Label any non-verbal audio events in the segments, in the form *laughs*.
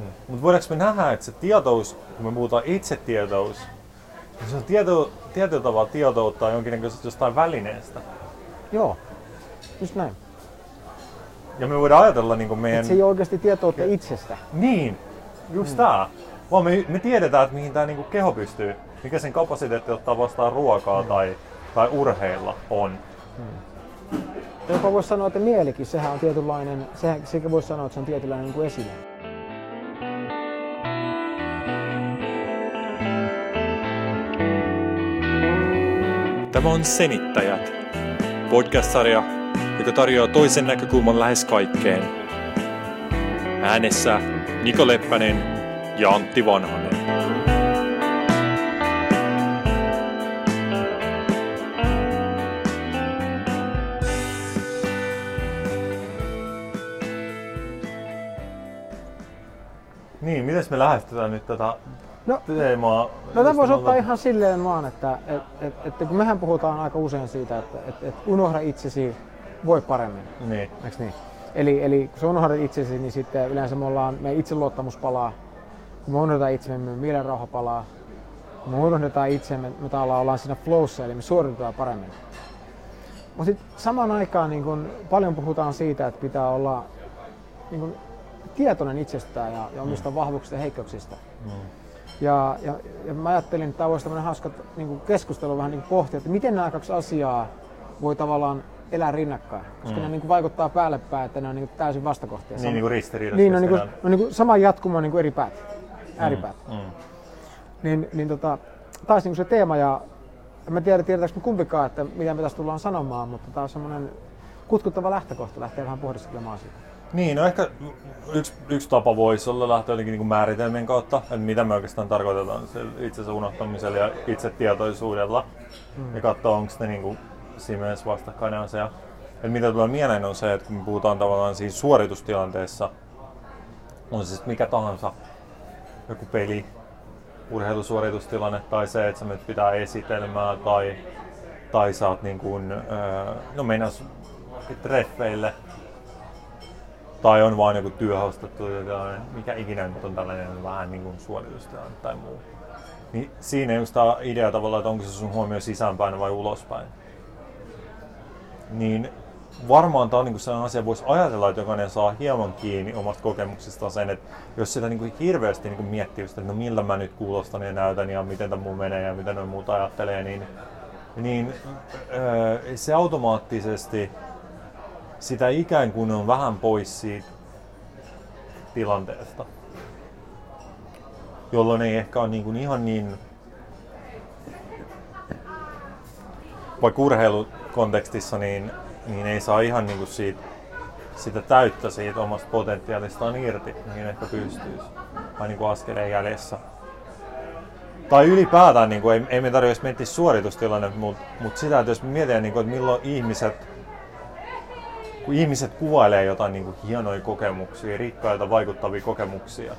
Mm. Mutta voidaanko me nähdä, että se tietous, kun me puhutaan itsetietous, niin se on tieto, tietyllä tavalla tietoutta jonkinnäköisestä jostain välineestä. Joo, just näin. Ja me voidaan ajatella niin kuin meidän... Et se ei ole oikeasti tietoutta itsestä. Niin, just mm. tää. Vaan me, me tiedetään, että mihin tämä niinku keho pystyy, mikä sen kapasiteetti ottaa vastaan ruokaa mm. tai, tai urheilla on. Mm. Jopa voisi sanoa, että mielikin, sehän on tietynlainen, sehän, sekä voisi sanoa, että se on tietynlainen niin kuin esine. Tämä on Senittäjät, podcast-sarja, joka tarjoaa toisen näkökulman lähes kaikkeen. Äänessä Niko Leppänen ja Antti Vanhanen. Niin, miten me lähestytään nyt tätä no, teemaa? No tämä voisi ottaa ihan silleen vaan, että et, et, et, kun mehän puhutaan aika usein siitä, että et, et unohda itsesi, voi paremmin. Niin. Eiks niin? Eli, eli kun sä unohdat itsesi, niin sitten yleensä me ollaan, meidän itseluottamus palaa. Kun me unohdetaan itsemme, meidän mielenrauha palaa. Kun me unohdetaan itsemme, me ollaan, ollaan siinä flowssa, eli me suoritetaan paremmin. Mutta sitten samaan aikaan niin kun paljon puhutaan siitä, että pitää olla niin kun, tietoinen itsestään ja, ja omista mm. vahvuuksista ja heikkouksista. Mm. Ja, ja, ja mä ajattelin, että tämä voisi hauska niin keskustelu vähän niin pohtia, että miten nämä kaksi asiaa voi tavallaan elää rinnakkain, koska mm. ne niin kuin vaikuttaa päälle päin, että ne on niin kuin täysin vastakohtia. Niin, niin kuin ristiriidassa. Niin, on, niin kuin, on niin kuin sama jatkuma niin kuin eri päät, ääripäät. Mm. Mm. Niin, niin tota, taas niin kuin se teema ja en mä tiedä, tiedetäänkö me kumpikaan, että mitä me tässä tullaan sanomaan, mutta tämä on semmoinen kutkuttava lähtökohta lähteä vähän pohdiskelemaan siitä. Niin, no ehkä yksi, yksi tapa voisi olla lähteä jotenkin niin määritelmien kautta, että mitä me oikeastaan tarkoitetaan itsensä unohtamisella ja itsetietoisuudella. Mm. Ja katsoa, onko ne niin kuin siinä mielessä vastakkainen asia. Et mitä tulee mieleen on se, että kun me puhutaan tavallaan siinä suoritustilanteessa, on se mikä tahansa, joku peli, urheilusuoritustilanne tai se, että sä menet pitää esitelmää tai, tai saat niin kuin, no meinas treffeille tai on vain joku työhaastattelu mikä ikinä nyt on tällainen vähän niin kuin suoritustilanne tai muu. Niin siinä just tämä idea tavallaan, että onko se sun huomio sisäänpäin vai ulospäin niin varmaan tämä on niin sellainen asia, voisi ajatella, että jokainen saa hieman kiinni omasta kokemuksestaan sen, että jos sitä niin kuin hirveästi niin kuin miettii, että no millä mä nyt kuulostan ja näytän ja miten tämä mun menee ja miten noin muuta ajattelee, niin, niin öö, se automaattisesti sitä ikään kuin on vähän pois siitä tilanteesta, jolloin ei ehkä ole niin kuin ihan niin vaikka urheilukontekstissa, niin, niin ei saa ihan niin kuin siitä, sitä täyttä siitä omasta potentiaalistaan irti, mihin ehkä pystyisi. Tai niin kuin askeleen jäljessä. Tai ylipäätään, niin kuin, ei, ei me tarvitse miettiä suoritustilanne, mutta, mutta sitä, että jos mietitään, niin kuin, että milloin ihmiset, kun ihmiset kuvailee jotain niin kuin hienoja kokemuksia, rikkailta vaikuttavia kokemuksia,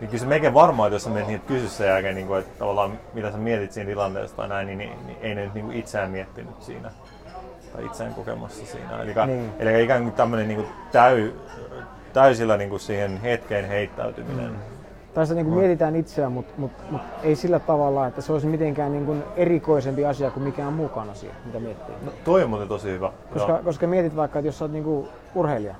niin kyllä se melkein varmaan, että jos sä menet niitä kysyä sen jälkeen, niin kuin, että tavallaan mitä sä mietit siinä tilanteesta tai näin, niin, niin, niin ei ne nyt niin kuin itseään miettinyt siinä tai itseään kokemassa siinä. Eli, niin. eli ikään kuin tämmöinen niin kuin täy, täysillä niin kuin siihen hetkeen heittäytyminen. Mm. Tai se niin kuin mietitään itseään, mutta mut, mut ei sillä tavalla, että se olisi mitenkään niin kuin erikoisempi asia kuin mikään muukaan asia, mitä miettii. No, toi on muuten tosi hyvä. Koska, koska mietit vaikka, että jos sä oot niin kuin urheilija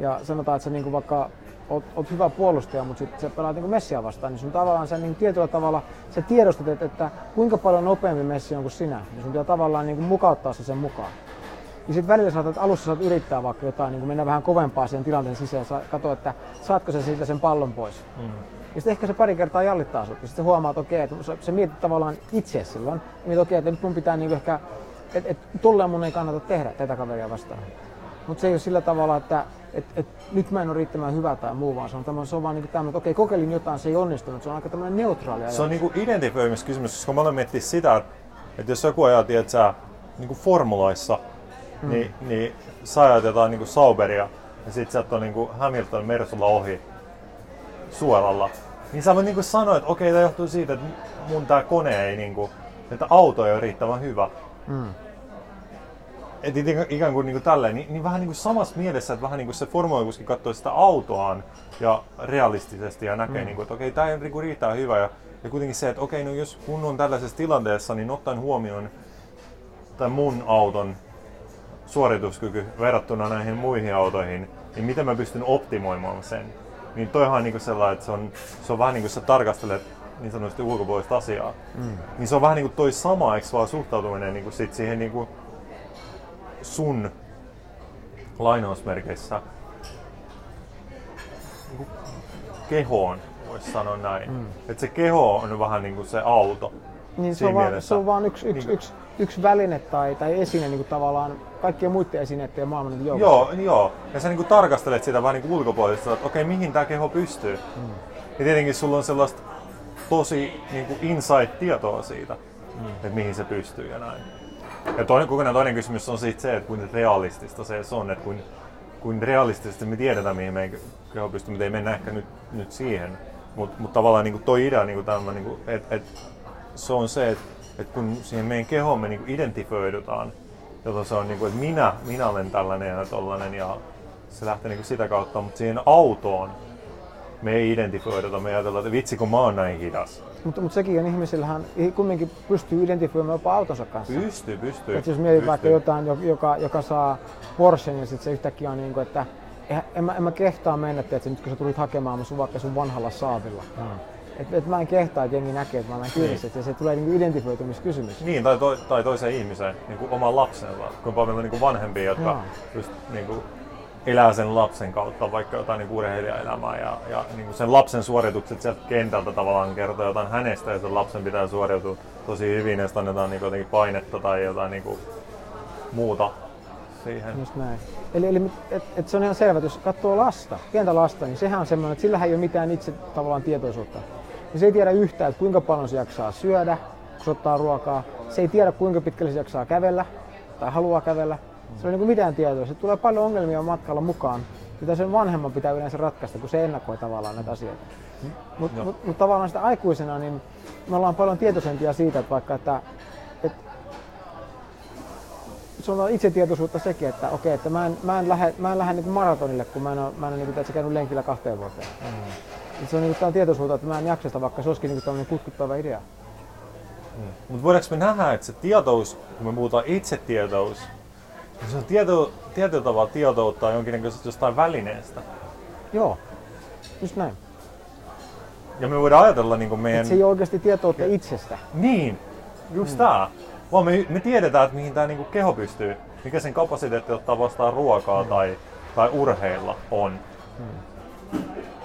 ja sanotaan, että sä niin kuin vaikka oot, oot hyvä puolustaja, mutta sitten sä pelaat niin Messia vastaan, niin sun tavallaan sä niin tietyllä tavalla sä tiedostat, että, että kuinka paljon nopeammin Messi on kuin sinä, niin sun pitää tavallaan niin mukauttaa se sen mukaan. Ja sitten välillä saatat, alussa saat yrittää vaikka jotain, niin mennä vähän kovempaa siihen tilanteen sisään ja katsoa, että saatko se siitä sen pallon pois. Mm. Ja sitten ehkä se pari kertaa jallittaa sut. Ja sitten huomaat, että okei, että sä mietit tavallaan itse silloin. Ja mietit, okei, että nyt mun pitää niin ehkä, että, että tolleen mun ei kannata tehdä tätä kaveria vastaan. Mutta se ei ole sillä tavalla, että et, et, nyt mä en ole riittävän hyvä tai muu, vaan se on, tämä, se on vaan niin tämmöinen, että okei, kokeilin jotain, se ei onnistunut. Se on aika tämmöinen neutraali ajatus. Se on niin identifioimiskysymys, koska mä olen miettinyt sitä, että, jos joku ajaa, että sä niin kuin formuloissa, mm. niin, niin sä ajat jotain niin kuin Sauberia, ja sit sä on niin kuin Hamilton Mersulla ohi suoralla, niin sä voit niin sanoa, että okei, tämä johtuu siitä, että mun tää kone ei, niin kuin, että auto ei ole riittävän hyvä. Mm. et ikään- kuin, niin kuin tälleen, niin, niin vähän niin kuin samassa mielessä, että vähän niin kuin se formuoikuski katsoo sitä autoaan ja realistisesti ja näkee, mm. niin kuin, että okei, tämä ei niin riittää hyvä. Ja, ja kuitenkin se, että okei, no jos kun on tällaisessa tilanteessa, niin ottaen huomioon tämän mun auton suorituskyky verrattuna näihin muihin autoihin, niin miten mä pystyn optimoimaan sen. Niin toihan on niin kuin sellainen, että se on, se on vähän niin kuin sä tarkastelet niin sanotusti ulkopuolista asiaa. Mm. Niin se on vähän niin kuin toi sama, eikö vaan suhtautuminen niin kuin sit siihen niin kuin sun lainausmerkeissä niin kuin kehoon, voisi sanoa näin. Mm. Että se keho on vähän niin kuin se auto. Niin se on, vaan, se on vaan yksi, yksi, Niin. yksi, yksi väline tai, tai esine niin kuin tavallaan kaikkien muiden esineiden ja maailman niin joukossa. Joo, joo. Ja sä niinku tarkastelet sitä vähän niinku ulkopuolista, että okei, mihin tämä keho pystyy. Mm. Ja tietenkin sulla on sellaista tosi niinku insight-tietoa siitä, mm. että mihin se pystyy ja näin. Ja toinen, kokonaan toinen kysymys on sitten se, että kuinka realistista se on, että kuin, kuin realistisesti me tiedetään, mihin meidän keho pystyy, mutta ei mennä ehkä nyt, nyt siihen. Mutta mut tavallaan niinku toi idea, niinku tämä, niinku, että et, se on se, että et kun siihen meidän kehoon me niinku identifioidutaan, jolloin se on niinku, että minä, minä olen tällainen ja tollainen ja se lähtee niinku sitä kautta, mutta siihen autoon me ei identifioiduta, me ajatellaan, että vitsi kun mä oon näin hidas. Mutta, mutta sekin on ihmisillähän kumminkin pystyy identifioimaan jopa autonsa kanssa. Pystyy, pystyy. Et jos mietit vaikka jotain, jo- joka, joka saa Porschen ja sitten se yhtäkkiä on niin kuin, että en mä, en mä kehtaa mennä, että nyt kun sä tulit hakemaan mä sun vaikka sun vanhalla saavilla. Hmm. Et, et mä en kehtaa, että jengi näkee, että mä olen kyydissä. Ja se tulee niin identifioitumiskysymys. Niin, tai, to, tai toisen ihmisen, niin kuin oman lapsensa. Kun paljon on niin kuin vanhempia, jotka Joo. just niin kuin elää sen lapsen kautta vaikka jotain niin urheilijaelämää ja, ja niin kuin sen lapsen suoritukset sieltä kentältä tavallaan kertoo jotain hänestä ja sen lapsen pitää suoriutua tosi hyvin ja sitten annetaan niin kuin jotenkin painetta tai jotain niin kuin muuta siihen. Just näin. Eli, eli et, et se on ihan selvä, että jos katsoo lasta, pientä lasta, niin sehän on semmoinen, että sillähän ei ole mitään itse tavallaan tietoisuutta. Ja se ei tiedä yhtään, että kuinka paljon se jaksaa syödä, kun se ottaa ruokaa. Se ei tiedä, kuinka pitkälle se jaksaa kävellä tai haluaa kävellä. Se ei ole niin mitään tietoa. Se tulee paljon ongelmia matkalla mukaan, mitä sen vanhemman pitää yleensä ratkaista, kun se ennakoi tavallaan näitä asioita. Mutta mut, mut tavallaan sitä aikuisena, niin me ollaan paljon tietoisempia siitä, että vaikka että, että se on itsetietoisuutta sekin, että okei, että mä en, mä en lähde, mä en lähde niin maratonille, kun mä en ole, mä en ole niin kuin, käynyt lenkillä kahteen vuoteen. Mm. Se on niin tietoisuutta, että mä en jaksa sitä, vaikka se olisikin niin tämmöinen kutkuttava idea. Mutta voidaanko me nähdä, että se tietous, kun me puhutaan itsetietous, niin se on tieto, tietyllä tavalla tietoutta jonkinnäköisestä jostain välineestä. Joo, just näin. Ja me voidaan ajatella niin meidän... Et se ei oikeasti tietoutta itsestä. Niin, just mm. tää. Vaan me, me tiedetään, että mihin tämä niinku keho pystyy, mikä sen kapasiteetti ottaa vastaan ruokaa mm. tai, tai urheilla on. Ja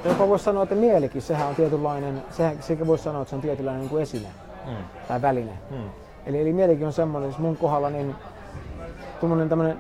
jopa voisi sanoa, että mielikin, sehän on tietynlainen, sehän, sekin voisi sanoa, että se on tietynlainen niin kuin esine Mm. tai väline. Mm. Eli, eli mielikin on semmoinen, siis mun kohdalla niin tuommoinen tämmöinen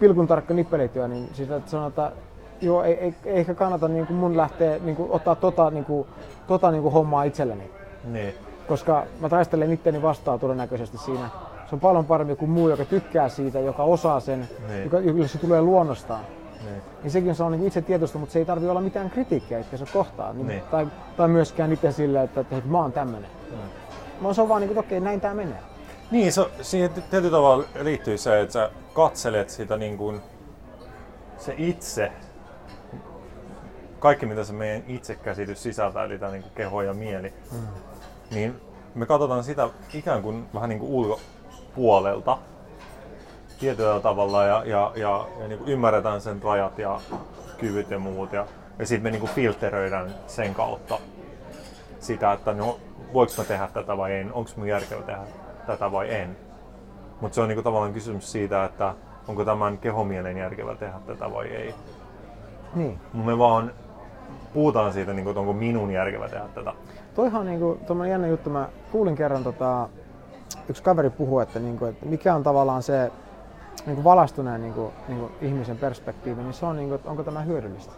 pilkun tarkka nippelityö, niin sitä että sanotaan, että joo, ei, ei, ei ehkä kannata niin kuin mun lähteä niin kuin, ottaa tota, niin kuin, tota niin kuin hommaa itselleni. Niin. Koska mä taistelen itteni vastaan todennäköisesti siinä. Se on paljon parempi kuin muu, joka tykkää siitä, joka osaa sen, Niin. joka, jolle se tulee luonnostaan. Niin. Niin sekin on niin itse tietoista, mutta se ei tarvitse olla mitään kritiikkiä itsensä kohtaan. Niin, Niin. tai, tai myöskään itse silleen, että, että, mä oon tämmönen. Mm. Vaan se on vaan niin kuin, että okei, näin tää menee. Niin, se, siihen tietyllä tavalla liittyy se, että sä katselet sitä niin kuin se itse, kaikki mitä se meidän itsekäsitys sisältää, eli tämä niin kuin keho ja mieli, mm. niin me katsotaan sitä ikään kuin vähän niin kuin ulkopuolelta tietyllä tavalla ja, ja, ja, ja niin kuin ymmärretään sen rajat ja kyvyt ja muut ja, ja sitten me niin kuin filteröidään sen kautta sitä, että no, voiko mä tehdä tätä vai en, onko mun järkevä tehdä tätä vai en. Mutta se on niinku tavallaan kysymys siitä, että onko tämän kehomielen järkevä tehdä tätä vai ei. Niin. Me vaan puhutaan siitä, niinku, että onko minun järkevä tehdä tätä. Toihan on niinku, tommonen jännä juttu. Mä kuulin kerran tota, yksi kaveri puhua, että, niinku, että mikä on tavallaan se niinku valastuneen niinku, niinku ihmisen perspektiivi, niin se on, niinku, että onko tämä hyödyllistä.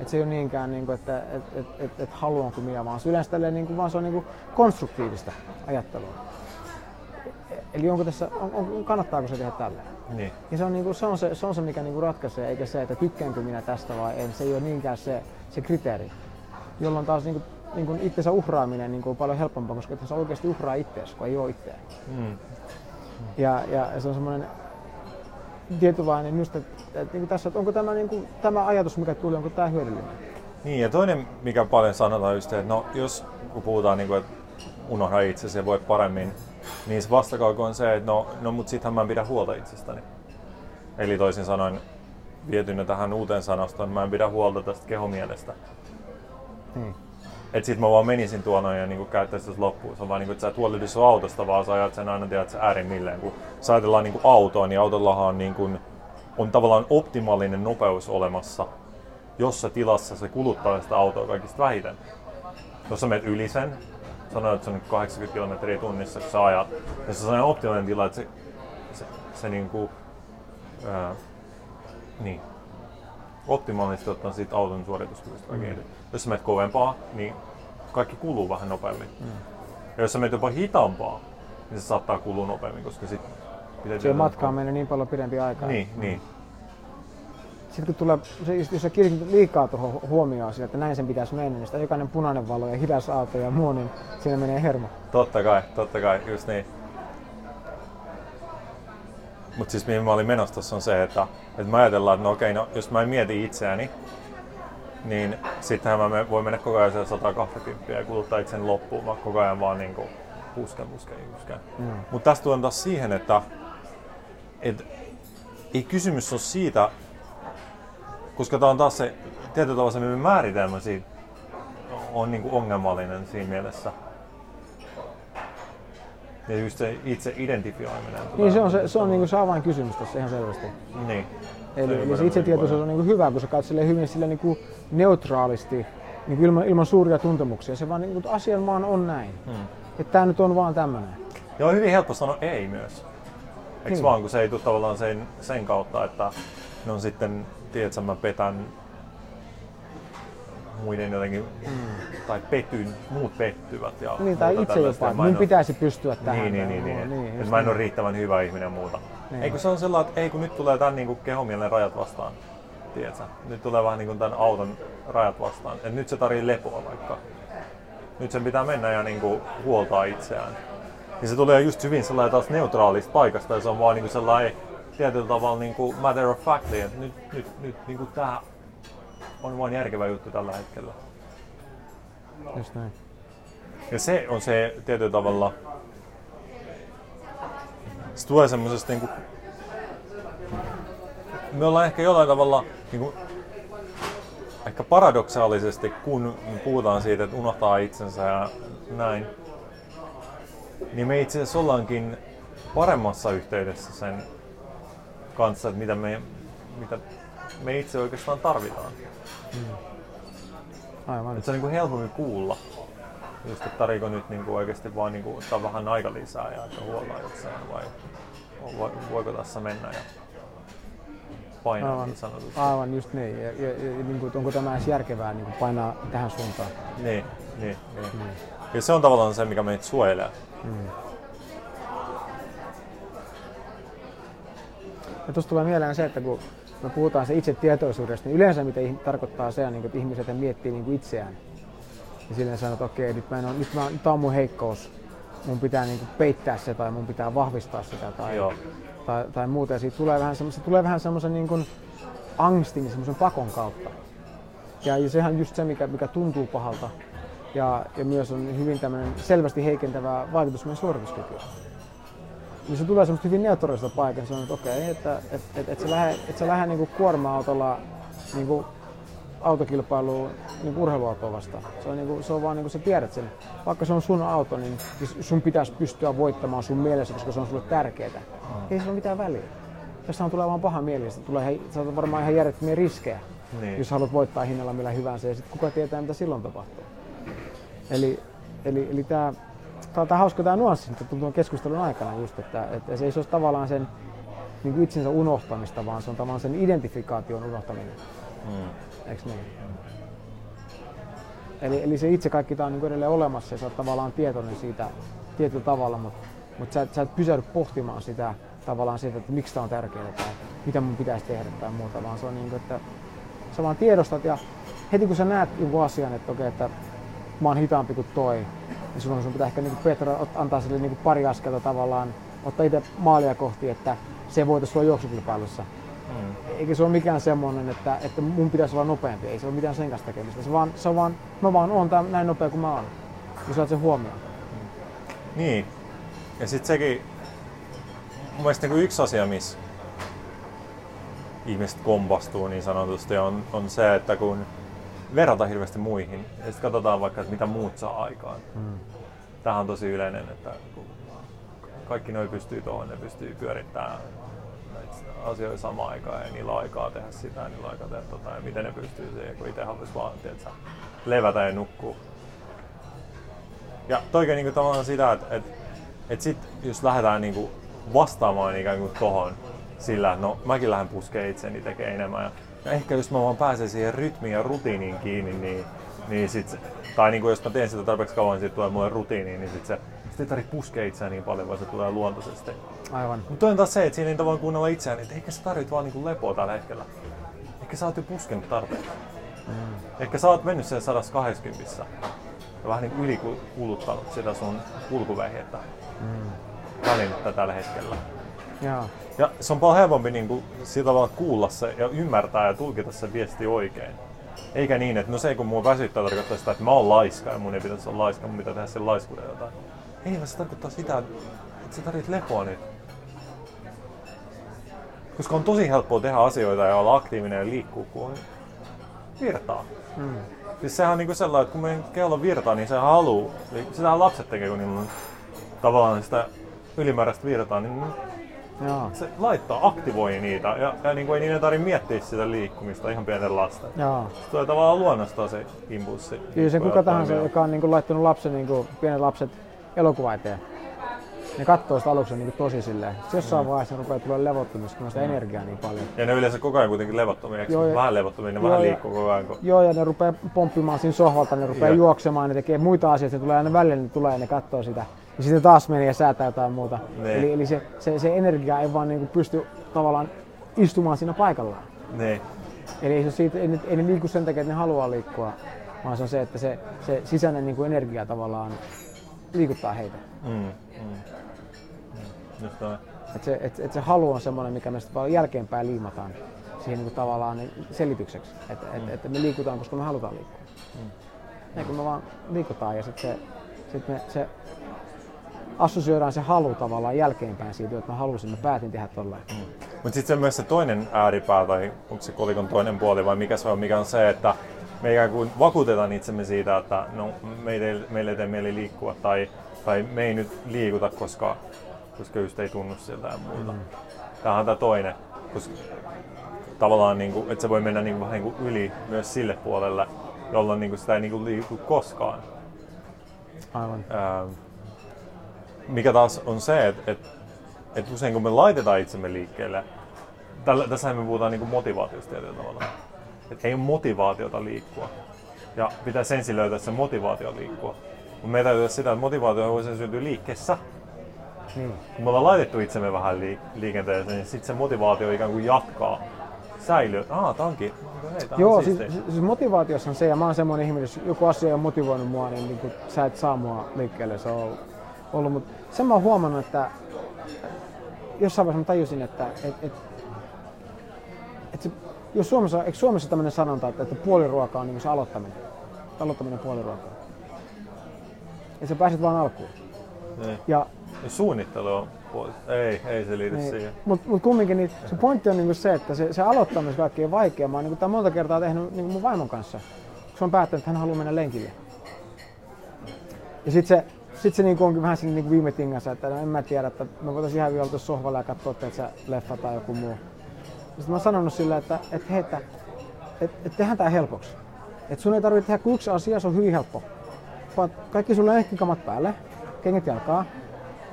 Et se ei ole niinkään, niinku, että et, et, et, et haluanko minä, vaan se yleensä tälleen, niinku, vaan se on niinku konstruktiivista ajattelua. Eli onko tässä, on, on, kannattaako se tehdä tälleen? Niin. Ja se on, niinku, se, on se, se on se, mikä niinku ratkaisee, eikä se, että tykkäänkö minä tästä vai en. Se ei ole niinkään se, se kriteeri. Jolloin taas niinku, niinku itsensä uhraaminen niinku on paljon helpompaa, koska että sä oikeasti uhraa itseäsi, kun ei ole itseä. Mm. Ja, ja se on semmoinen tietynlainen just, että, että, että, niin tässä, että onko tämä, niin kuin, tämä ajatus, mikä tuli, onko tämä hyödyllinen? Niin, ja toinen, mikä paljon sanotaan just, että no, jos kun puhutaan, niin kuin, että unohda itsesi ja voi paremmin, niin se vastakauku on se, että no, no mutta sittenhän mä en pidä huolta itsestäni. Eli toisin sanoen vietynä tähän uuteen sanastoon, mä en pidä huolta tästä kehomielestä. Niin. Et sit mä vaan menisin tuonne ja niinku käyttäisin sitä loppuun. Se on vaan niinku, että sä et huolehdi sun autosta, vaan sä ajat sen aina tiedät, sä äärimmilleen. Kun sä ajatellaan niinku autoa, niin autollahan on, niinku, on tavallaan optimaalinen nopeus olemassa, jossa tilassa se kuluttaa sitä autoa kaikista vähiten. Jos sä menet yli sen, sanoit, että se on 80 kilometriä tunnissa, kun sä ajat, ja se on sellainen optimaalinen tila, että se, se, se niinku, ää, niin, optimaalisesti ottaen siitä auton suorituskyvystä mm. Jos sä menet kovempaa, niin kaikki kuluu vähän nopeammin. Mm. Ja jos sä menet jopa hitaampaa, niin se saattaa kulua nopeammin, koska sit pitää Se matkaa menee niin paljon pidempi aikaa. Niin, mm. niin. Sitten kun tulee, jos sä kiinnitit liikaa tuohon huomioon sille, että näin sen pitäisi mennä, niin sitä jokainen punainen valo ja hidas auto ja muu, niin siinä menee hermo. Totta kai, totta kai, just niin. Mutta siis mihin mä olin menossa tossa on se, että, että mä ajatellaan, että no okei, no jos mä en mieti itseäni, niin sittenhän mä voin mennä koko ajan 120 ja kuluttaa itsen loppuun, mä koko ajan vaan niinku pusken, pusken, pusken. Mm. Mutta tästä tulee taas siihen, että et, ei kysymys ole siitä, koska tämä on taas se tietyllä tavalla se määritelmä siitä on niinku ongelmallinen siinä mielessä. Ja just se itse identifioiminen. Niin se on, se, se on niinku se avainkysymys tässä ihan selvästi. Niin. Eli, eli se itsetietoisuus on niinku hyvä, kun sä katsot hyvin sille niinku neutraalisti, niinku ilman, ilman suuria tuntemuksia. Se vaan niinku, asian vaan on näin. Hmm. Että tää nyt on vaan tämmönen. Ja on hyvin helppo sanoa ei myös. Eikö niin. vaan, kun se ei tule tavallaan sen, sen kautta, että ne on sitten, tiedätkö, mä petän muiden jotenkin, mm. tai petyn, muut pettyvät. Ja niin, tai itse jopa, että minun pitäisi pystyä tähän. Niin, niin, niin, niin, niin, niin mä en niin. ole riittävän hyvä ihminen muuta. Niin. Eikö se on sellainen, että ei kun nyt tulee tämän niin kehomielen rajat vastaan. Tiedätkö? Nyt tulee vähän niin kuin tämän auton rajat vastaan. Et nyt se tarvii lepoa vaikka. Nyt sen pitää mennä ja niin kuin huoltaa itseään. Niin se tulee just hyvin sellainen taas neutraalista paikasta ja se on vaan niin kuin sellainen tietyllä tavalla niin kuin matter of factly, että nyt, nyt, nyt niin kuin tämä on vain järkevä juttu tällä hetkellä. Just näin. Ja se on se tietyllä tavalla, se tulee semmoisesta niinku, me ollaan ehkä jollain tavalla niinku, ehkä paradoksaalisesti, kun puhutaan siitä, että unohtaa itsensä ja näin, niin me itse asiassa ollaankin paremmassa yhteydessä sen kanssa, että mitä me, mitä me itse oikeastaan tarvitaan. Mm. Aivan. Että se on niin kuin helpommin kuulla. Just, että tariko nyt niin kuin oikeasti vaan niin kuin, ottaa vähän aika lisää ja että huolaa jotain vai voiko tässä mennä ja painaa aivan, niin sanotusti. Aivan just niin. Ja, ja, ja niin kuin, onko tämä edes järkevää niin kuin painaa tähän suuntaan? Niin, niin, niin. Mm. Ja se on tavallaan se, mikä meitä suojelee. Mm. Ja tuosta tulee mieleen se, että kun me puhutaan se itse tietoisuudesta, niin yleensä mitä tarkoittaa se, niin että ihmiset miettii niin kuin itseään. Ja silleen sanoo, että okei, nyt, mä en ole, nyt, mä, nyt tämä on mun heikkous, mun pitää niin kuin peittää se tai mun pitää vahvistaa sitä tai, tai, tai muuta. Ja siitä tulee vähän, se tulee vähän semmoisen niin kuin angstin ja semmoisen pakon kautta. Ja, ja sehän on just se, mikä, mikä tuntuu pahalta. Ja, ja myös on hyvin tämmöinen selvästi heikentävä vaikutus meidän suorituskykyyn niin se tulee semmoista hyvin neutraalista paikasta, että okei, okay, että et, et, et sä lähde, et sä lähde niinku kuorma-autolla niinku autokilpailuun niinku urheiluautoa vastaan. Se on, niinku, se on vaan niinku sä tiedät sen. Vaikka se on sun auto, niin sun pitäisi pystyä voittamaan sun mielessä, koska se on sulle tärkeää. Mm. Ei sillä ole mitään väliä. Tässä on tulee vaan paha mieli, tulee on varmaan ihan järjettömiä riskejä, niin. jos haluat voittaa hinnalla millä hyvänsä ja sitten kuka tietää mitä silloin tapahtuu. Eli, eli, eli tämä tämä on hauska tämä nuanssi että tuon keskustelun aikana just, että, että se ei se ole tavallaan sen niin kuin itsensä unohtamista, vaan se on tavallaan sen identifikaation unohtaminen. Mm. Eikö niin? Eli, eli se itse kaikki tämä on niin edelleen olemassa ja sä oot tavallaan tietoinen siitä tietyllä tavalla, mutta, mutta sä, sä et pysähdy pohtimaan sitä tavallaan siitä, että miksi tämä on tärkeää tai mitä mun pitäisi tehdä tai muuta, vaan se on niin kuin, että sä vaan tiedostat ja heti kun sä näet jonkun asian, että okei, että mä oon hitaampi kuin toi, niin silloin sun pitää ehkä niin Petra antaa sille niin pari askelta tavallaan ottaa itse maalia kohti, että se voita sua juoksukilpailussa. Mm. Eikä se ole mikään semmoinen, että, että mun pitäisi olla nopeampi. Ei se ole mitään sen kanssa tekemistä. Se vaan, se on vaan, mä vaan oon tää näin nopea kuin mä oon. Ja saat sen huomioon. Niin. Ja sitten sekin, mun mielestä niin yksi asia, missä ihmiset kompastuu niin sanotusti, on, on se, että kun verrata hirveästi muihin, ja sitten katsotaan vaikka, että mitä muut saa aikaan. Mm. Tämähän on tosi yleinen, että kaikki noi pystyy tuohon, ne pystyy pyörittämään näitä asioita samaan aikaan ja niillä on aikaa tehdä sitä ja niillä on aikaa tehdä tota, ja miten ne pystyy siihen, kun itse haluaisi vaan tiedätkö, levätä ja nukkua. Ja toikin niin tavallaan sitä, että, että, että sit, jos lähdetään niin kuin vastaamaan ikään kuin tohon sillä, että no mäkin lähden puskeen itseni tekee enemmän. Ja, ja ehkä jos mä vaan pääsen siihen rytmiin ja rutiiniin kiinni, niin, niin sit, tai niin kuin jos mä teen sitä tarpeeksi kauan, niin tulee mulle rutiiniin, niin sit se sit ei tarvitse puskea itseään niin paljon, vaan se tulee luontaisesti. Aivan. Mutta on taas se, että siinä ei tavallaan kuunnella itseään, että ehkä sä tarvit vaan niin lepoa tällä hetkellä. Ehkä sä oot jo puskenut tarpeeksi. Mm. Ehkä sä oot mennyt sen 120 ja vähän niin ylikuluttanut sitä sun kulkuvehjettä. Mm. Välinettä tällä hetkellä. Ja se on paljon helpompi niin kuin, sillä tavalla kuulla se ja ymmärtää ja tulkita se viesti oikein. Eikä niin, että no se kun mua väsyttää tarkoittaa sitä, että mä oon laiska ja mun ei pitäisi olla laiska, mun pitää tehdä sen laiskuuden jotain. Ei, vaan se tarkoittaa sitä, että sä tarvit lepoa nyt. Koska on tosi helppoa tehdä asioita ja olla aktiivinen ja liikkuu, kun on virtaa. Mm. Siis sehän on niinku sellainen, että kun meidän kello virtaa, niin se haluu. Sitähän lapset tekee, kun niillä on tavallaan sitä ylimääräistä virtaa, niin Joo. se laittaa, aktivoi niitä ja, ja niin kuin ei niiden tarvitse miettiä sitä liikkumista ihan pienten lasten. Joo. Se tulee tavallaan luonnostaan se impulssi. Kyllä se kuka tahansa, joka on niin kuin laittanut lapsen, niin kuin pienet lapset elokuva eteen. Ne katsoo sitä aluksi niin kuin tosi silleen. Jossain mm. vaiheessa rupeaa tulla levottomista, kun on sitä mm. energiaa niin paljon. Ja ne yleensä koko ajan kuitenkin levottomia, eikö? Joo, vähän levottomia, ne joo, vähän liikkuu koko ajan. Kun... Joo, ja ne rupeaa pomppimaan siinä sohvalta, ne rupeaa joo. juoksemaan, ne tekee muita asioita, ne tulee aina välillä, ne tulee ja ne katsoo sitä ja sitten taas menee ja säätää jotain muuta. Ne. Eli, eli se, se, se, energia ei vaan niinku pysty tavallaan istumaan siinä paikallaan. Ne. Eli ei, se siitä, ei, ei ne liiku sen takia, että ne haluaa liikkua, vaan se on se, että se, se sisäinen niinku energia tavallaan liikuttaa heitä. Mm, mm. Just et se, et, et se halu on semmoinen, mikä me sitten jälkeenpäin liimataan siihen niinku tavallaan selitykseksi. Että mm. et, et me liikutaan, koska me halutaan liikkua. Mm. Ja kun me vaan liikutaan ja sitten se sitten me se assosioidaan se halu tavallaan jälkeenpäin siitä, että mä halusin, mä päätin tehdä tolleen. Mm. Mutta sitten se myös se toinen ääripää, tai onko se kolikon toinen puoli vai mikä se on, mikä on se, että me ikään kuin vakuutetaan itsemme siitä, että no, meille, ei, meille ei tee mieli liikkua tai, tai me ei nyt liikuta, koska, koska just ei tunnu siltä ja muuta. Mm. Tämähän on tämä toinen, koska tavallaan niin kuin, että se voi mennä niin kuin, vähän niin kuin yli myös sille puolelle, jolloin niin kuin sitä ei niin kuin liiku koskaan. Aivan. Ää, mikä taas on se, että et, et usein kun me laitetaan itsemme liikkeelle, tällä, tässähän me puhutaan niinku motivaatiosta tietyllä tavalla. Et ei ole motivaatiota liikkua. Ja pitää ensin löytää se motivaatio liikkua. Mutta me täytyy sitä, että motivaatio voi syntyä liikkeessä. Niin. Kun me ollaan laitettu itsemme vähän liikenteeseen, niin sitten se motivaatio ikään kuin jatkaa säilyy. Ah, tää onkin. Hei, Joo, on siis, siis motivaatiossa on se, ja mä oon semmoinen ihminen, jos joku asia on motivoinut mua, niin, niin sä et saa mua liikkeelle. Se on ollut. Mutta sen mä oon huomannut, että jossain vaiheessa mä tajusin, että et, et, et se, jos Suomessa, eikö Suomessa tämmöinen sanonta, että, että puoliruoka on niin se aloittaminen? Aloittaminen puoliruokaa. Ja sä pääset vaan alkuun. Niin. Ja, ja suunnittelu on ei, ei se liity niin. siihen. Mutta mut kumminkin niin, se pointti on niinku se, että se, se aloittaminen kaikkein vaikea. Mä oon niinku monta kertaa tehnyt niinku mun vaimon kanssa. Se on päättänyt, että hän haluaa mennä lenkille. Ja sitten se, sit se niinku onkin vähän siinä niinku viime tingassa, että no en mä tiedä, että me voitaisiin ihan vielä sohvalla ja katsoa, että se leffa tai joku muu. Sitten mä oon sanonut sille, että, että hei, että, että, että tehdään tää helpoksi. Että sun ei tarvitse tehdä kuin yksi asia, se on hyvin helppo. Kaikki sulle lenkkikamat päälle, kengät jalkaa,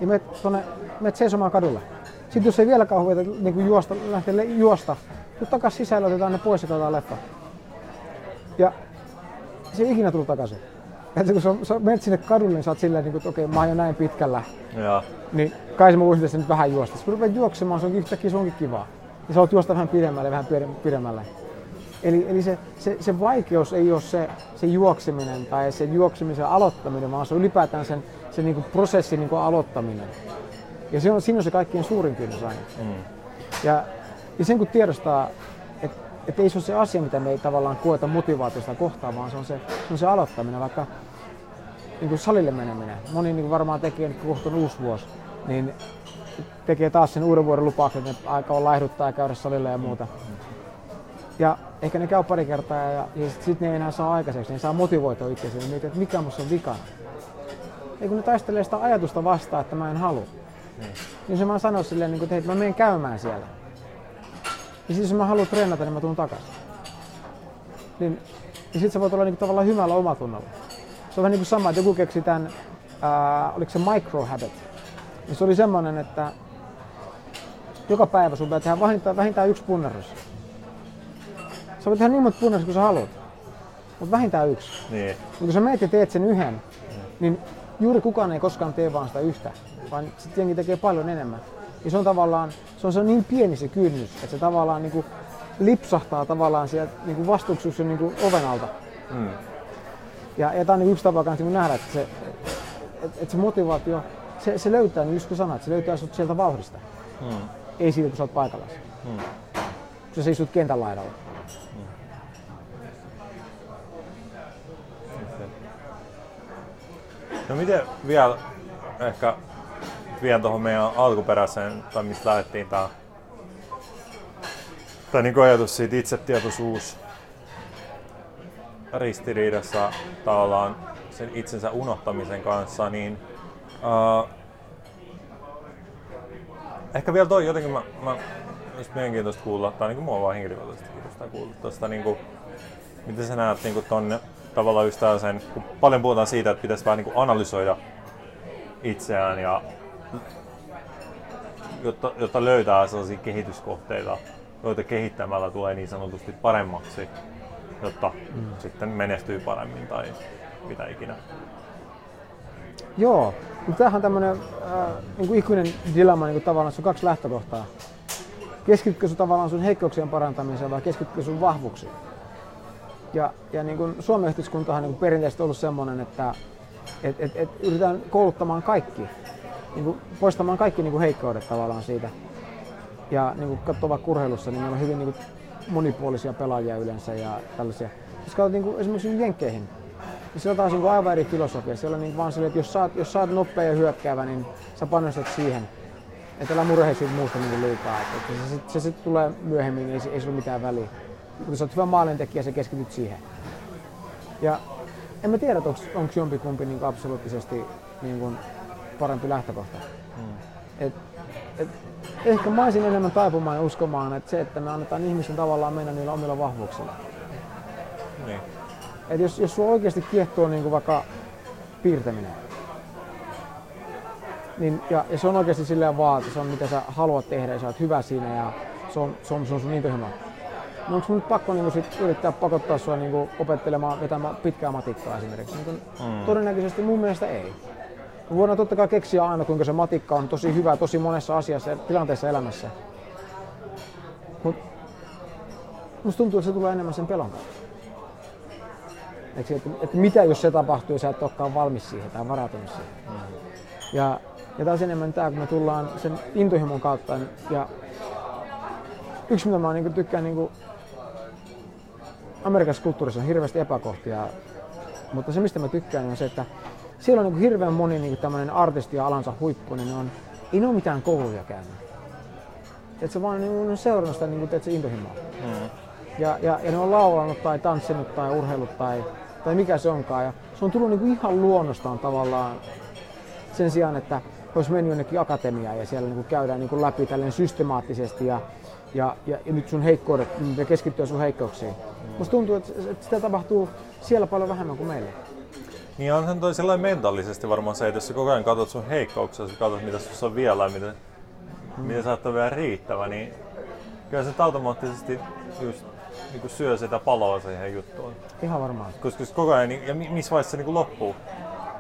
ja menet, tonne, menet seisomaan kadulle. Sitten jos ei vielä kauheita niin juosta, lähtee juosta, tuu takas sisällä, otetaan ne pois ja katsotaan leffa. Ja se ei ikinä tullut takaisin. Että kun sä, sä menet sinne kadulle, niin sä oot silleen, niin että okei, okay, mä oon jo näin pitkällä. Ja. Niin kai mä voisin tässä nyt vähän juosta. Sitten kun rupeat juoksemaan, se on yhtäkkiä se onkin kivaa. Ja sä oot juosta vähän pidemmälle, vähän pidemmälle. Eli, eli se, se, se, vaikeus ei ole se, se juokseminen tai se juoksemisen aloittaminen, vaan se on ylipäätään sen, se niin kuin prosessin niin kuin aloittaminen. Ja se on, siinä on se kaikkein suurin kynnys aina. Mm. Ja, ja sen kun tiedostaa, että et ei se ole se asia, mitä me ei tavallaan koeta motivaatiosta kohtaan, vaan se on se, se, on se aloittaminen, vaikka niin kuin salille meneminen. Moni niin kuin varmaan tekee nyt kohta on uusi vuosi, niin tekee taas sen uuden vuoden lupauksen, että aika on laihduttaa ja käydä salille ja muuta. Ja ehkä ne käy pari kertaa ja, ja sitten sit ne ei enää saa aikaiseksi, ne saa motivoitua itseänsä, niin miettii, että mikä musta on vikana. Ei kun ne taistelee sitä ajatusta vastaan, että mä en halua. Niin. Niin se mä sanoin silleen, niin kuin, että mä menen käymään siellä. Ja siis jos mä haluan treenata, niin mä tuun takaisin. Niin, ja sit sä voit olla niin kuin, tavallaan hyvällä omatunnolla. Se on vähän niin kuin sama, että joku keksi tämän, ää, oliko se micro habit. Ja se oli semmoinen, että joka päivä sun pitää tehdä vähintään, vähintään yksi punnerus. Sä voit tehdä niin monta punnerusta kuin sä haluat, mutta vähintään yksi. Niin. Niin kun sä meet ja teet sen yhden, niin juuri kukaan ei koskaan tee vaan sitä yhtä, vaan sitten jengi tekee paljon enemmän. Ja se on tavallaan, se on, se on niin pieni se kynnys, että se tavallaan niin kuin lipsahtaa tavallaan sieltä niin kuin vastuksuksen niin kuin oven alta. Mm. Ja, ja tämä on niin yksi tapa kanssa niin nähdä, että se, että, että se motivaatio, se, se löytää, niin just kun sanoit, se löytää sut sieltä vauhdista. Mm. Ei siitä, kun sä oot paikalla. Mm. Kun sä istut kentän laidalla. No miten vielä ehkä vielä tuohon meidän alkuperäiseen, tai mistä lähdettiin tää, tää niinku ajatus siitä itsetietoisuus ristiriidassa tavallaan sen itsensä unohtamisen kanssa, niin uh, ehkä vielä toi jotenkin mä, mä olisi mielenkiintoista kuulla, tai niinku mua vaan henkilökohtaisesti kuulla tuosta niinku, miten sä näet niinku tonne tavallaan just sen, kun paljon puhutaan siitä, että pitäisi vähän niinku analysoida itseään ja jotta, jotta löytää sellaisia kehityskohteita, joita kehittämällä tulee niin sanotusti paremmaksi, jotta mm. sitten menestyy paremmin tai mitä ikinä. Joo, mutta tämähän on tämmöinen äh, niin ikuinen dilemma, niin kuin tavallaan sun kaksi lähtökohtaa. Keskitytkö sun tavallaan sun heikkouksien parantamiseen vai keskitytkö sun vahvuuksiin? Ja, ja niin kuin Suomen yhteiskuntahan on niin perinteisesti ollut semmoinen, että et, et, et yritetään kouluttamaan kaikki, niin kuin poistamaan kaikki niin kuin heikkoudet tavallaan siitä. Ja niin kuin katsoo vaikka urheilussa, niin meillä on hyvin niin kuin monipuolisia pelaajia yleensä ja tällaisia. Jos katsot niin kuin esimerkiksi Jenkkeihin, niin siellä on taas niin kuin aivan eri filosofia. Siellä on niin vaan sille, että jos oot, jos oot nopea ja hyökkäävä, niin sä panostat siihen. Että älä murhe siitä muusta niin liikaa. Että se, se, se sitten tulee myöhemmin, niin ei, ei sillä ole mitään väliä. Jos sä oot hyvä maalintekijä, sä keskityt siihen. Ja en mä tiedä, onko jompikumpi niin absoluuttisesti niin kuin parempi lähtökohta. Mm. Et, et, ehkä mä olisin enemmän taipumaan ja uskomaan, että se, että me annetaan ihmisten tavallaan mennä niillä omilla vahvuuksilla. Niin. Et jos, jos sulla oikeasti kiehtoo niin kuin vaikka piirtäminen, niin, ja, ja, se on oikeasti silleen vaan, että se on mitä sä haluat tehdä ja sä oot hyvä siinä ja se on, se on, se on sun intohimo. No onko nyt pakko niin sit yrittää pakottaa sua niin opettelemaan vetämään pitkää matikkaa esimerkiksi? Niin mm. Todennäköisesti mun mielestä ei. Me voidaan totta kai keksiä aina, kuinka se matikka on tosi hyvä tosi monessa asiassa ja tilanteessa elämässä. Mutta musta tuntuu, että se tulee enemmän sen pelon kautta. Että, että mitä jos se tapahtuu ja sä et olekaan valmis siihen tai varautunut siihen. Mm. Ja, ja taas enemmän tämä, kun me tullaan sen intohimon kautta ja yksi mitä mä niin tykkään niin Amerikassa kulttuurissa on hirveästi epäkohtia, mutta se mistä mä tykkään on se, että siellä on niin hirveän moni niin tämmöinen artisti ja alansa huippu, niin ne on, ei ne ole mitään kouluja käynyt. Et se vaan niin on seurannut sitä niin kuin, intohimoa. Mm. Ja, ja, ja, ne on laulanut tai tanssinut tai urheilut tai, tai mikä se onkaan. Ja se on tullut niin kuin ihan luonnostaan tavallaan sen sijaan, että olisi mennyt jonnekin akatemiaan ja siellä niin kuin käydään niin kuin läpi tälleen systemaattisesti ja, ja, ja, ja nyt sun heikkoudet ja keskittyä sun heikkouksiin. Mm. Musta tuntuu, että, että sitä tapahtuu siellä paljon vähemmän kuin meillä. Niin onhan toi sellainen mentaalisesti varmaan se, että jos sä koko ajan katsot sun heikkouksia, sä katsot mitä sussa on vielä ja mitä, mm. mitä saattaa vielä riittävä, niin kyllä se automaattisesti just niin kuin syö sitä paloa siihen juttuun. Ihan varmaan. Koska koko ajan, niin- ja missä vaiheessa se niin kuin loppuu?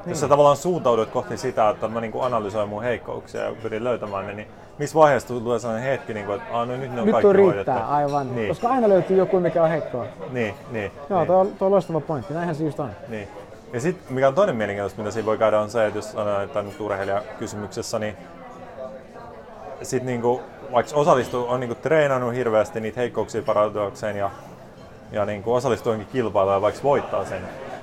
Niin. Jos sä tavallaan suuntaudut kohti sitä, että mä niin kuin analysoin mun heikkouksia ja pyrin löytämään ne, niin missä vaiheessa tulee sellainen hetki, niin kuin, että no, nyt ne on nyt kaikki riittää, hoidettu. aivan. Niin. Koska aina löytyy joku, mikä on heikkoa. Niin, niin. Joo, niin. tuo, on, tuo on loistava pointti. Näinhän se just on. Niin. Ja sitten mikä on toinen mielenkiintoista, mitä siinä voi käydä, on se, että jos että nyt urheilijakysymyksessä, niin sit niinku, vaikka osallistuu, on niinku treenannut hirveästi niitä heikkouksia parantuakseen ja, ja niinku osallistuu johonkin kilpailuun ja vaikka voittaa sen,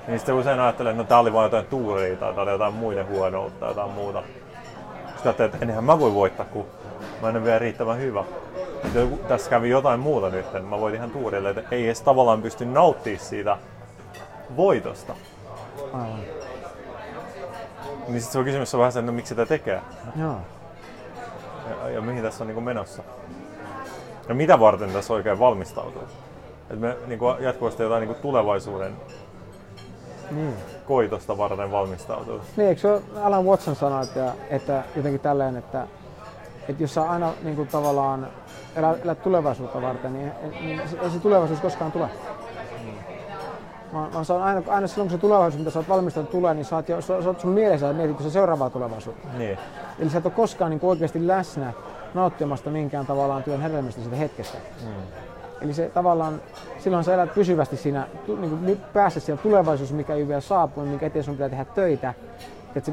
niin sitten usein ajattelee, että no tää oli vain jotain tuuria tai tää oli jotain muiden huonoutta tai jotain muuta. Sitten ajattelee, että enhän mä voi voittaa, kun mä en ole vielä riittävän hyvä. Joku- tässä kävi jotain muuta nyt, mä voin ihan tuurille, että ei edes tavallaan pysty nauttimaan siitä voitosta. Aivan. Niin sitten se on kysymys on vähän se, että no miksi sitä tekee Joo. ja, ja mihin tässä on niin menossa. Ja mitä varten tässä oikein valmistautuu. Et me niin jatkuvasti jotain niin tulevaisuuden Niin. koitosta varten valmistautuu. Niin, eikö se ole Alan Watson sanoi, että, että jotenkin tälleen, että, että jos sä aina niin kuin tavallaan elät, elät tulevaisuutta varten, niin, niin se- se tulevaisuus koskaan tule. Vaan, vaan se on aina, aina silloin, kun se tulevaisuus, mitä sä oot valmistanut tulee, niin sä oot, jo, sä, sä oot sun mielessä ja mietit se seuraavaa tulevaisuutta. Niin. Eli sä et ole koskaan niin oikeasti läsnä nauttimasta minkään tavallaan työn hedelmistä siitä hetkestä. Mm. Eli se tavallaan, silloin sä elät pysyvästi siinä niin kuin päässä siellä tulevaisuus, mikä ei vielä saapunut, minkä eteen sun pitää tehdä töitä. Et se,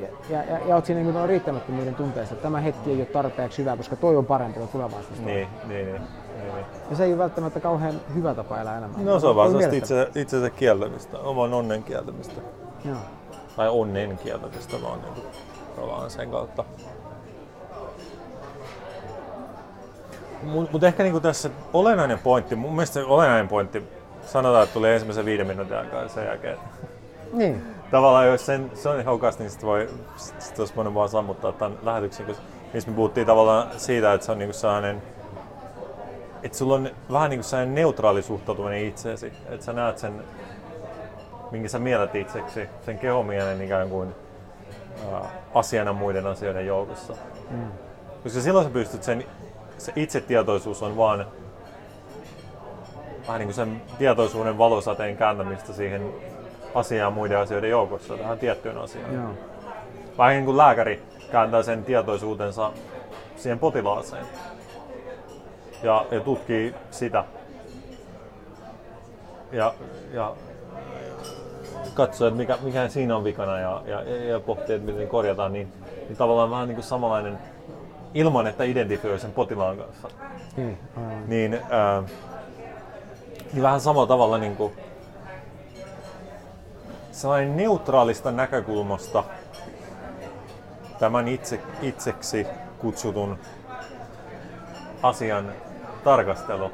ja, ja, ja, ja oot siinä niin kuin riittämättömyyden tunteessa, että tämä hetki ei ole tarpeeksi hyvä, koska toi on parempi kuin tulevaisuus. Niin, niin, niin. Ja se ei ole välttämättä kauhean hyvä tapa elää elämää. No se on vaan sellaista itse, itsensä kieltämistä, oman onnen kieltämistä. Joo. Tai onnen kieltämistä vaan niin kuin, tavallaan sen kautta. Mutta mut ehkä niinku tässä olennainen pointti, mun mielestä olennainen pointti, sanotaan, että tuli ensimmäisen viiden minuutin aikaa ja sen jälkeen. Niin. Tavallaan jos sen, se on haukas, niin sitten voi, sit, sit olisi voinut vaan sammuttaa tämän lähetyksen, koska missä me puhuttiin tavallaan siitä, että se on niinku sellainen, että sulla on vähän niinku sellainen neutraali suhtautuminen itseesi, että sä näet sen, minkä sä mielät itseksi, sen kehomielen ikään kuin ää, asiana muiden asioiden joukossa. Mm. Koska silloin sä pystyt sen, se itsetietoisuus on vaan vähän niin kuin sen tietoisuuden valosateen kääntämistä siihen asiaan muiden asioiden joukossa, tähän tiettyyn asiaan. Joo. Vähän niin kuin lääkäri kääntää sen tietoisuutensa siihen potilaaseen ja, ja tutkii sitä. Ja, ja katsoo, että mikä, mikä siinä on vikana ja, ja, ja pohtii, että miten korjataan, niin, niin tavallaan vähän niin kuin samanlainen ilman, että identifioi sen potilaan kanssa. Niin, aivan. Niin, ää, niin vähän samalla tavalla niin kuin sellainen neutraalista näkökulmasta tämän itse, itseksi kutsutun asian tarkastelu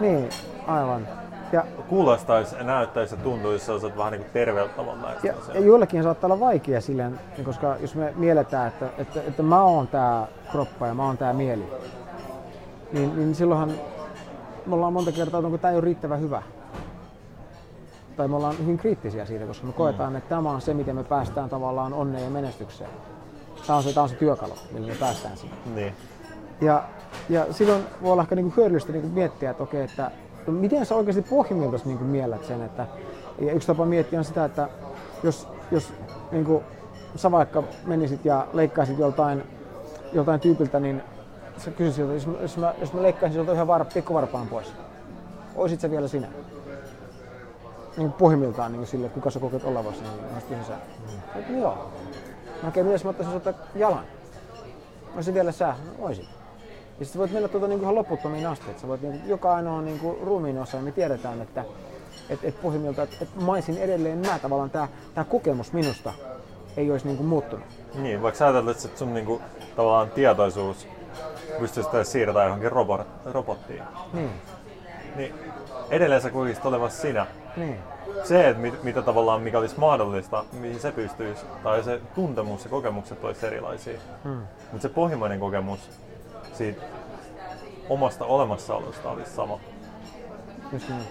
niin, aivan. Ja, kuulostaisi, näyttäisi ja tuntuisi sellaiset vähän niin kuin terveeltävän näistä ja, ja joillekin saattaa olla vaikea silleen, koska jos me mielletään, että, että, että mä oon tää kroppa ja mä oon tää mieli, niin, niin silloinhan me ollaan monta kertaa, että onko tämä ei ole riittävän hyvä. Tai me ollaan hyvin kriittisiä siitä, koska me koetaan, että tämä on se, miten me päästään tavallaan onneen ja menestykseen. Tämä on se, tämä on se työkalu, millä me päästään siihen. Niin. Ja, ja silloin voi olla ehkä niinku hyödyllistä niinku miettiä, että okei, että no miten sä oikeasti pohjimmiltaan niinku miellät sen. Että, ja yksi tapa miettiä on sitä, että jos, jos niinku, sä vaikka menisit ja leikkaisit joltain, joltain tyypiltä, niin sä kysyisit, siltä, jos, mä, jos, mä, jos mä leikkaisin siltä yhden var, pikkuvarpaan pois, oisit sä vielä sinä? Niin pohjimmiltaan niin sille, kuka sä koket olevasi, niin mä kysyn sä. Mm. Joo. Mä oikein myös mä ottaisin sulta jalan. Olisin vielä sä? No, oisin. Ja sitten voit mennä tuota niin ihan loputtomiin asti. Että sä voit, niin, joka ainoa niin kuin, ruumiin osa, ja me tiedetään, että et, et pohjimmiltaan, että et mä olisin edelleen mä tavallaan, tämä tää kokemus minusta ei olisi niin kuin, muuttunut. niin, vaikka sä ajatellut, että sun niin kuin, tavallaan tietoisuus pystyisi edes siirtämään johonkin robot, robottiin, Niin, niin edelleen sä kuitenkin olevassa sinä. niin, se, että mit, mitä tavallaan mikä olisi mahdollista, mihin se pystyisi, tai se tuntemus ja kokemukset olisi erilaisia. hmm. Mutta se pohjimmainen kokemus siitä omasta olemassaolosta olisi sama. just niin.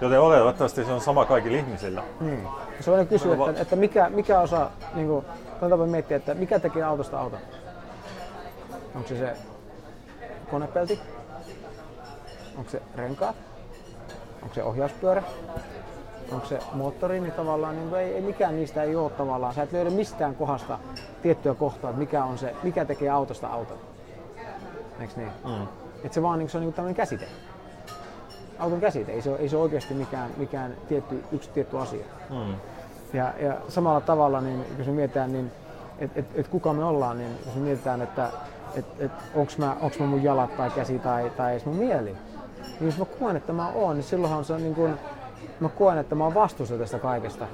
Joten oletettavasti se on sama kaikilla ihmisillä. niin. Se voidaan kysyä, että, että mikä, mikä osa, niin kuin, tapa miettiä, että mikä tekee autosta auton? Onko se se konepelti? Onko se renkaat? Onko se ohjauspyörä? Onko se moottori, niin tavallaan niin ei, ei, mikään niistä ei ole tavallaan. Sä et löydä mistään kohdasta tiettyä kohtaa, että mikä, on se, mikä tekee autosta auton. Eikö niin? Mm. Et se vaan niin se on niin tämmöinen käsite. Auton käsite, ei se ei se ole oikeasti mikään, mikään tietty, yksi tietty asia. Mm. Ja, ja samalla tavalla, niin jos me mietitään, niin, että et, et kuka me ollaan, niin jos me mietitään, että että et, onko mä, onks mä mun jalat tai käsi tai, tai edes mun mieli. Niin jos mä koen, että mä oon, niin silloinhan se on niin kuin, mä koen, että mä oon vastuussa tästä kaikesta.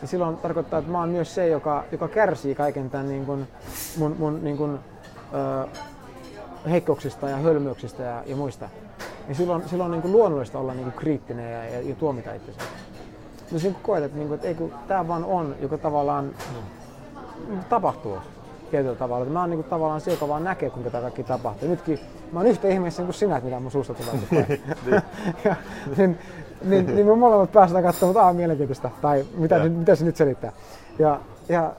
Niin silloin tarkoittaa, että mä oon myös se, joka, joka kärsii kaiken tämän niin kuin mun, mun niin kuin, ö, heikkouksista ja hölmöyksistä ja, ja muista. Niin silloin, silloin on niin kuin luonnollista olla niin kuin kriittinen ja, ja, ja tuomita itsensä. No siinä koet, että, niin kuin, että ei kun tämä vaan on, joka tavallaan mm. tapahtuu tietyllä tavalla. Että mä oon niin kuin, tavallaan se, joka vaan näkee, kuinka tämä kaikki tapahtuu. Nytkin mä oon yhtä ihmeessä kuin sinä, että mitä mun suusta tulee. *laughs* ja, niin, niin, niin me molemmat päästään katsomaan, mutta aah, mielenkiintoista. Tai mitä, mitä se nyt selittää. Ja, ja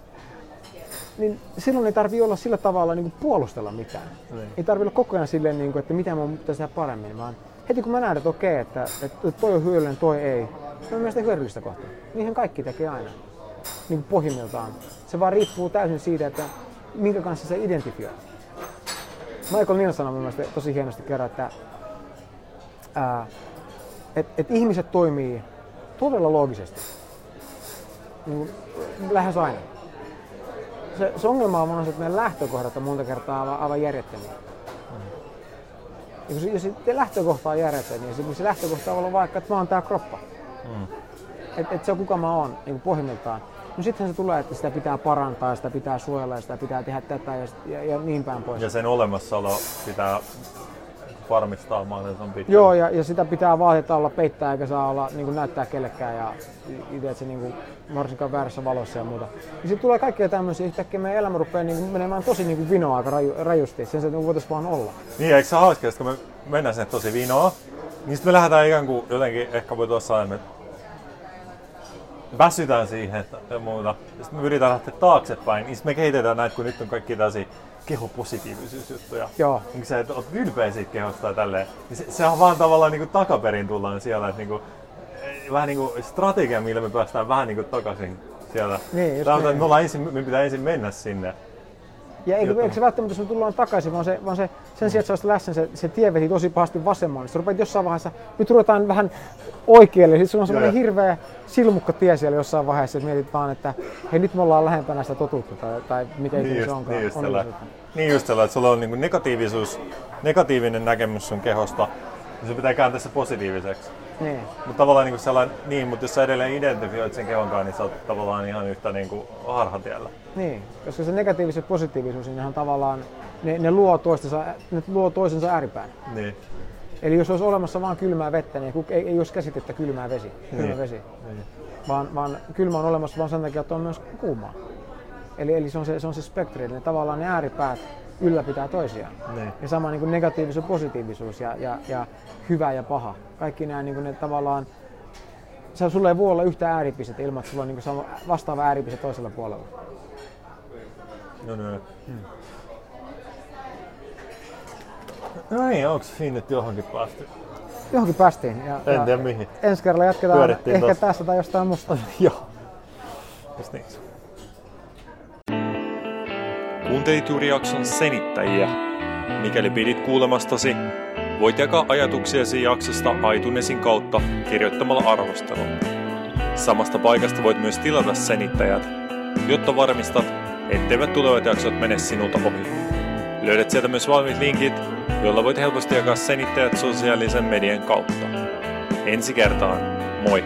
niin silloin ei tarvi olla sillä tavalla niin kuin puolustella mitään. Niin. Ei tarvi olla koko ajan silleen, niin kuin, että mitä mun pitäisi tehdä paremmin, vaan heti kun mä näen, että okei, että, että toi on hyödyllinen, toi ei, se on mielestäni hyödyllistä kohtaa. Niinhän kaikki tekee aina, niin kuin pohjimmiltaan. Se vaan riippuu täysin siitä, että minkä kanssa se identifioi. Michael Neal sanoi mielestäni tosi hienosti kerran, että ää, et, et ihmiset toimii todella loogisesti. Niin lähes aina se, se ongelma on se, että meidän lähtökohdat on monta kertaa aivan, aivan järjettömiä. Mm. Jos, jos se lähtökohta on järjetön, niin se, se lähtökohta on ollut vaikka, että mä oon tää kroppa. Mm. Että et se on kuka mä oon niin pohjimmiltaan. No sittenhän se tulee, että sitä pitää parantaa, sitä pitää suojella, sitä pitää tehdä tätä ja, ja, ja niin päin pois. Ja sen olemassaolo pitää varmistaa mahdollisimman pitkään. Joo, ja, ja sitä pitää vaatetta olla peittää eikä saa olla niin kuin näyttää kellekään ja itse se niin kuin, varsinkaan väärässä valossa ja muuta. Ja sitten tulee kaikkea tämmöisiä, yhtäkkiä meidän elämä rupeaa niin kuin, menemään tosi niin kuin vinoa aika raju, rajusti, sen että voitaisiin vaan olla. Niin, eikö se hauskaa, kun me mennään sinne tosi vinoa, niin sitten me lähdetään ikään kuin jotenkin, ehkä voi tuossa että väsytään siihen ja muuta. Ja sitten me yritetään lähteä taaksepäin, niin sitten me kehitetään näitä, kun nyt on kaikki tällaisia kehopositiivisuusjuttuja. Joo. Niin sä et oot ylpeä siitä kehosta ja tälleen. Niin se, se, on vaan tavallaan niin kuin takaperin tullaan siellä, että niin kuin, eh, vähän niin kuin strategia, millä me päästään vähän niin kuin takaisin siellä. Niin, just Tämä, niin. Me, ollaan ensin, me pitää ensin mennä sinne. Ja eikö, eikö se välttämättä, jos me tullaan takaisin, vaan, se, vaan se, sen sijaan, että sä läsnä, se, se tie veti tosi pahasti vasemmalle. Sitten rupeat jossain vaiheessa, nyt ruvetaan vähän oikealle, sitten sulla on semmoinen hirveä silmukka tie siellä jossain vaiheessa, että mietit vaan, että hei nyt me ollaan lähempänä sitä totuutta tai, tai mikä niin just, se onkaan. Niin just, tällä, niin just tällä, että sulla on niin negatiivisuus, negatiivinen näkemys sun kehosta, niin se pitää kääntää se positiiviseksi. Niin. Mutta tavallaan niin sellainen, niin, mutta jos sä edelleen identifioit sen kehonkaan, niin sä oot tavallaan ihan yhtä niin kuin harhatiellä. Niin, koska se negatiivisuus ja positiivisuus, niin on tavallaan, ne, ne, luo toistensa, ne luo toisensa ääripään. Niin. Eli jos olisi olemassa vain kylmää vettä, niin ei, ei olisi käsitettä kylmää vesi. Kylmä niin. vesi. Niin. Vaan, vaan kylmä on olemassa vain sen takia, että on myös kuumaa. Eli, eli se on se, se, on se spektri, eli tavallaan ne ääripäät ylläpitää toisiaan. Niin. Ja sama niin kuin negatiivisuus ja positiivisuus ja, ja, ja hyvä ja paha. Kaikki nämä niin kuin ne tavallaan, se sulla ei voi olla yhtä ääripistettä ilman, että sulla on niin kuin vastaava ääripiste toisella puolella. No, no. Hmm. No niin, onko siinä nyt johonkin päästy? Johonkin päästiin. Ja, en tiedä mihin. Ensi kerralla jatketaan ehkä tossa. tästä tai jostain musta. *laughs* Joo. Just niin. Kuuntelit juuri jakson senittäjiä. Mikäli pidit kuulemastasi, voit jakaa ajatuksiasi jaksosta iTunesin kautta kirjoittamalla arvostelun. Samasta paikasta voit myös tilata senittäjät, jotta varmistat, etteivät tulevat jaksot mene sinulta ohi. Löydät sieltä myös valmiit linkit, joilla voit helposti jakaa senittäjät sosiaalisen median kautta. Ensi kertaan, moi!